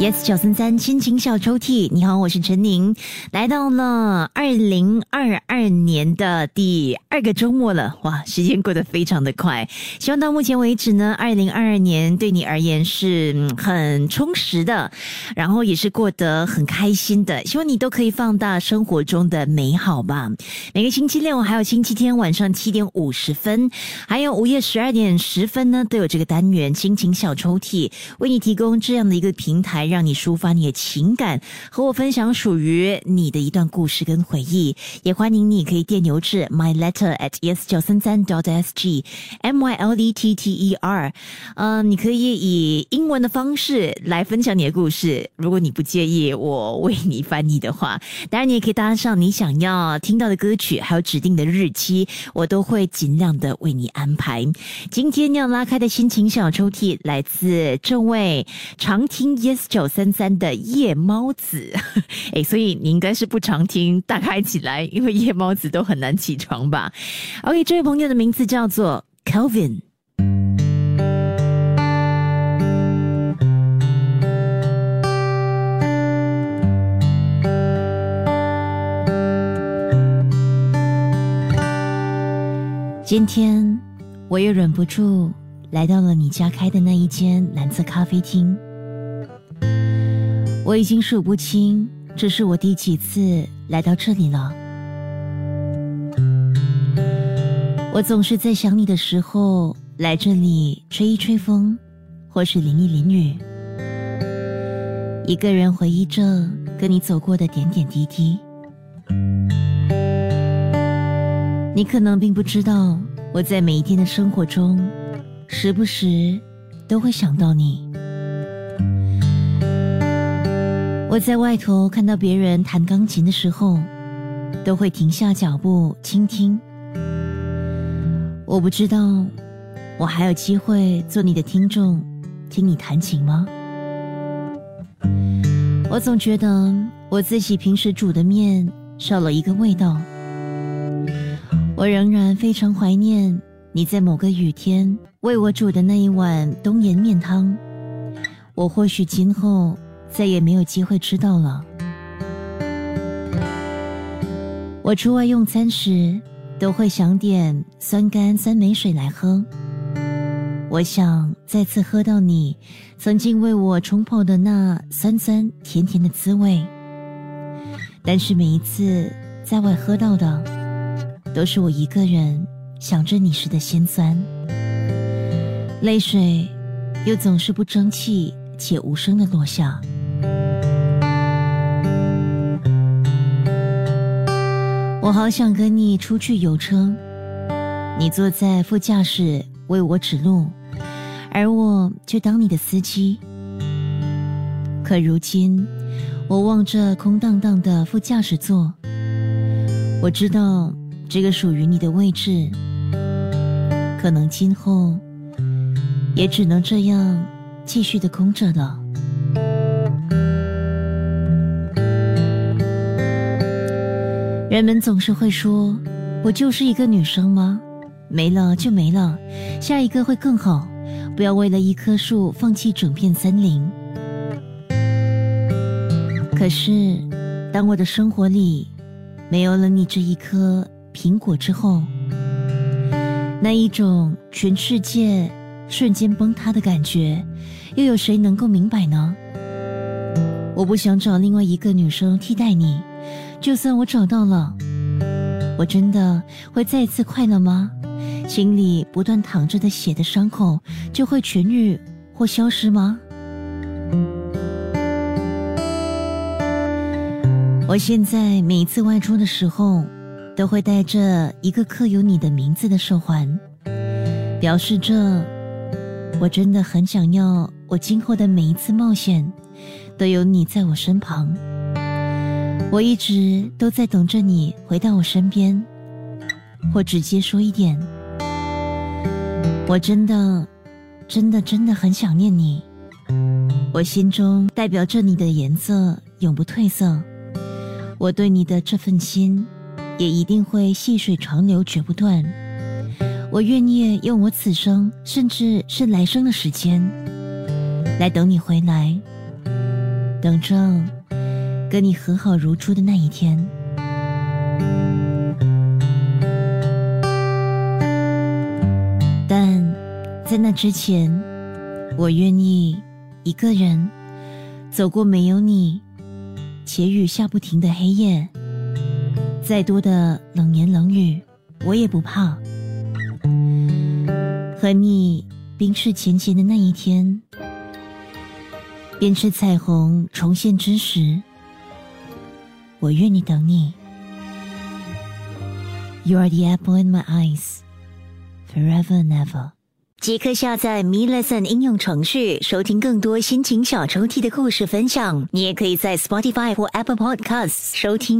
Yes，九三三亲情小抽屉，你好，我是陈宁，来到了二零二二年的第二个周末了，哇，时间过得非常的快。希望到目前为止呢，二零二二年对你而言是很充实的，然后也是过得很开心的。希望你都可以放大生活中的美好吧。每个星期六还有星期天晚上七点五十分，还有午夜十二点十分呢，都有这个单元心情小抽屉为你提供这样的一个平台。让你抒发你的情感，和我分享属于你的一段故事跟回忆。也欢迎你可以电邮至 my letter at yes 九三三 dot s g m y l e t t e r。嗯，你可以以英文的方式来分享你的故事，如果你不介意我为你翻译的话。当然，你也可以搭上你想要听到的歌曲，还有指定的日期，我都会尽量的为你安排。今天要拉开的心情小抽屉来自这位常听 yes 九。九三三的夜猫子，哎，所以你应该是不常听，大开起来，因为夜猫子都很难起床吧？OK，这位朋友的名字叫做 Kelvin。今天我又忍不住来到了你家开的那一间蓝色咖啡厅。我已经数不清这是我第几次来到这里了。我总是在想你的时候来这里吹一吹风，或是淋一淋雨，一个人回忆着跟你走过的点点滴滴。你可能并不知道，我在每一天的生活中，时不时都会想到你。我在外头看到别人弹钢琴的时候，都会停下脚步倾听。我不知道，我还有机会做你的听众，听你弹琴吗？我总觉得我自己平时煮的面少了一个味道。我仍然非常怀念你在某个雨天为我煮的那一碗冬盐面汤。我或许今后。再也没有机会吃到了。我出外用餐时，都会想点酸甘酸梅水来喝。我想再次喝到你曾经为我冲泡的那酸酸甜甜的滋味。但是每一次在外喝到的，都是我一个人想着你时的心酸。泪水又总是不争气且无声的落下。我好想跟你出去游车，你坐在副驾驶为我指路，而我却当你的司机。可如今，我望着空荡荡的副驾驶座，我知道这个属于你的位置，可能今后也只能这样继续的空着了。人们总是会说：“我就是一个女生吗？没了就没了，下一个会更好。不要为了一棵树放弃整片森林。”可是，当我的生活里没有了你这一颗苹果之后，那一种全世界瞬间崩塌的感觉，又有谁能够明白呢？我不想找另外一个女生替代你。就算我找到了，我真的会再次快乐吗？心里不断淌着的血的伤口就会痊愈或消失吗？我现在每一次外出的时候，都会带着一个刻有你的名字的手环，表示着我真的很想要，我今后的每一次冒险都有你在我身旁。我一直都在等着你回到我身边，或直接说一点，我真的、真的、真的很想念你。我心中代表着你的颜色永不褪色，我对你的这份心也一定会细水长流，绝不断。我愿意用我此生，甚至是来生的时间，来等你回来。等着跟你和好如初的那一天。但在那之前，我愿意一个人走过没有你且雨下不停的黑夜，再多的冷言冷语，我也不怕。和你冰释前嫌的那一天，编织彩虹重现之时，我愿你等你。You are the apple in my eyes, forever and ever。即刻下载 Me Lesson 应用程序，收听更多心情小抽屉的故事分享。你也可以在 Spotify 或 Apple Podcasts 收听。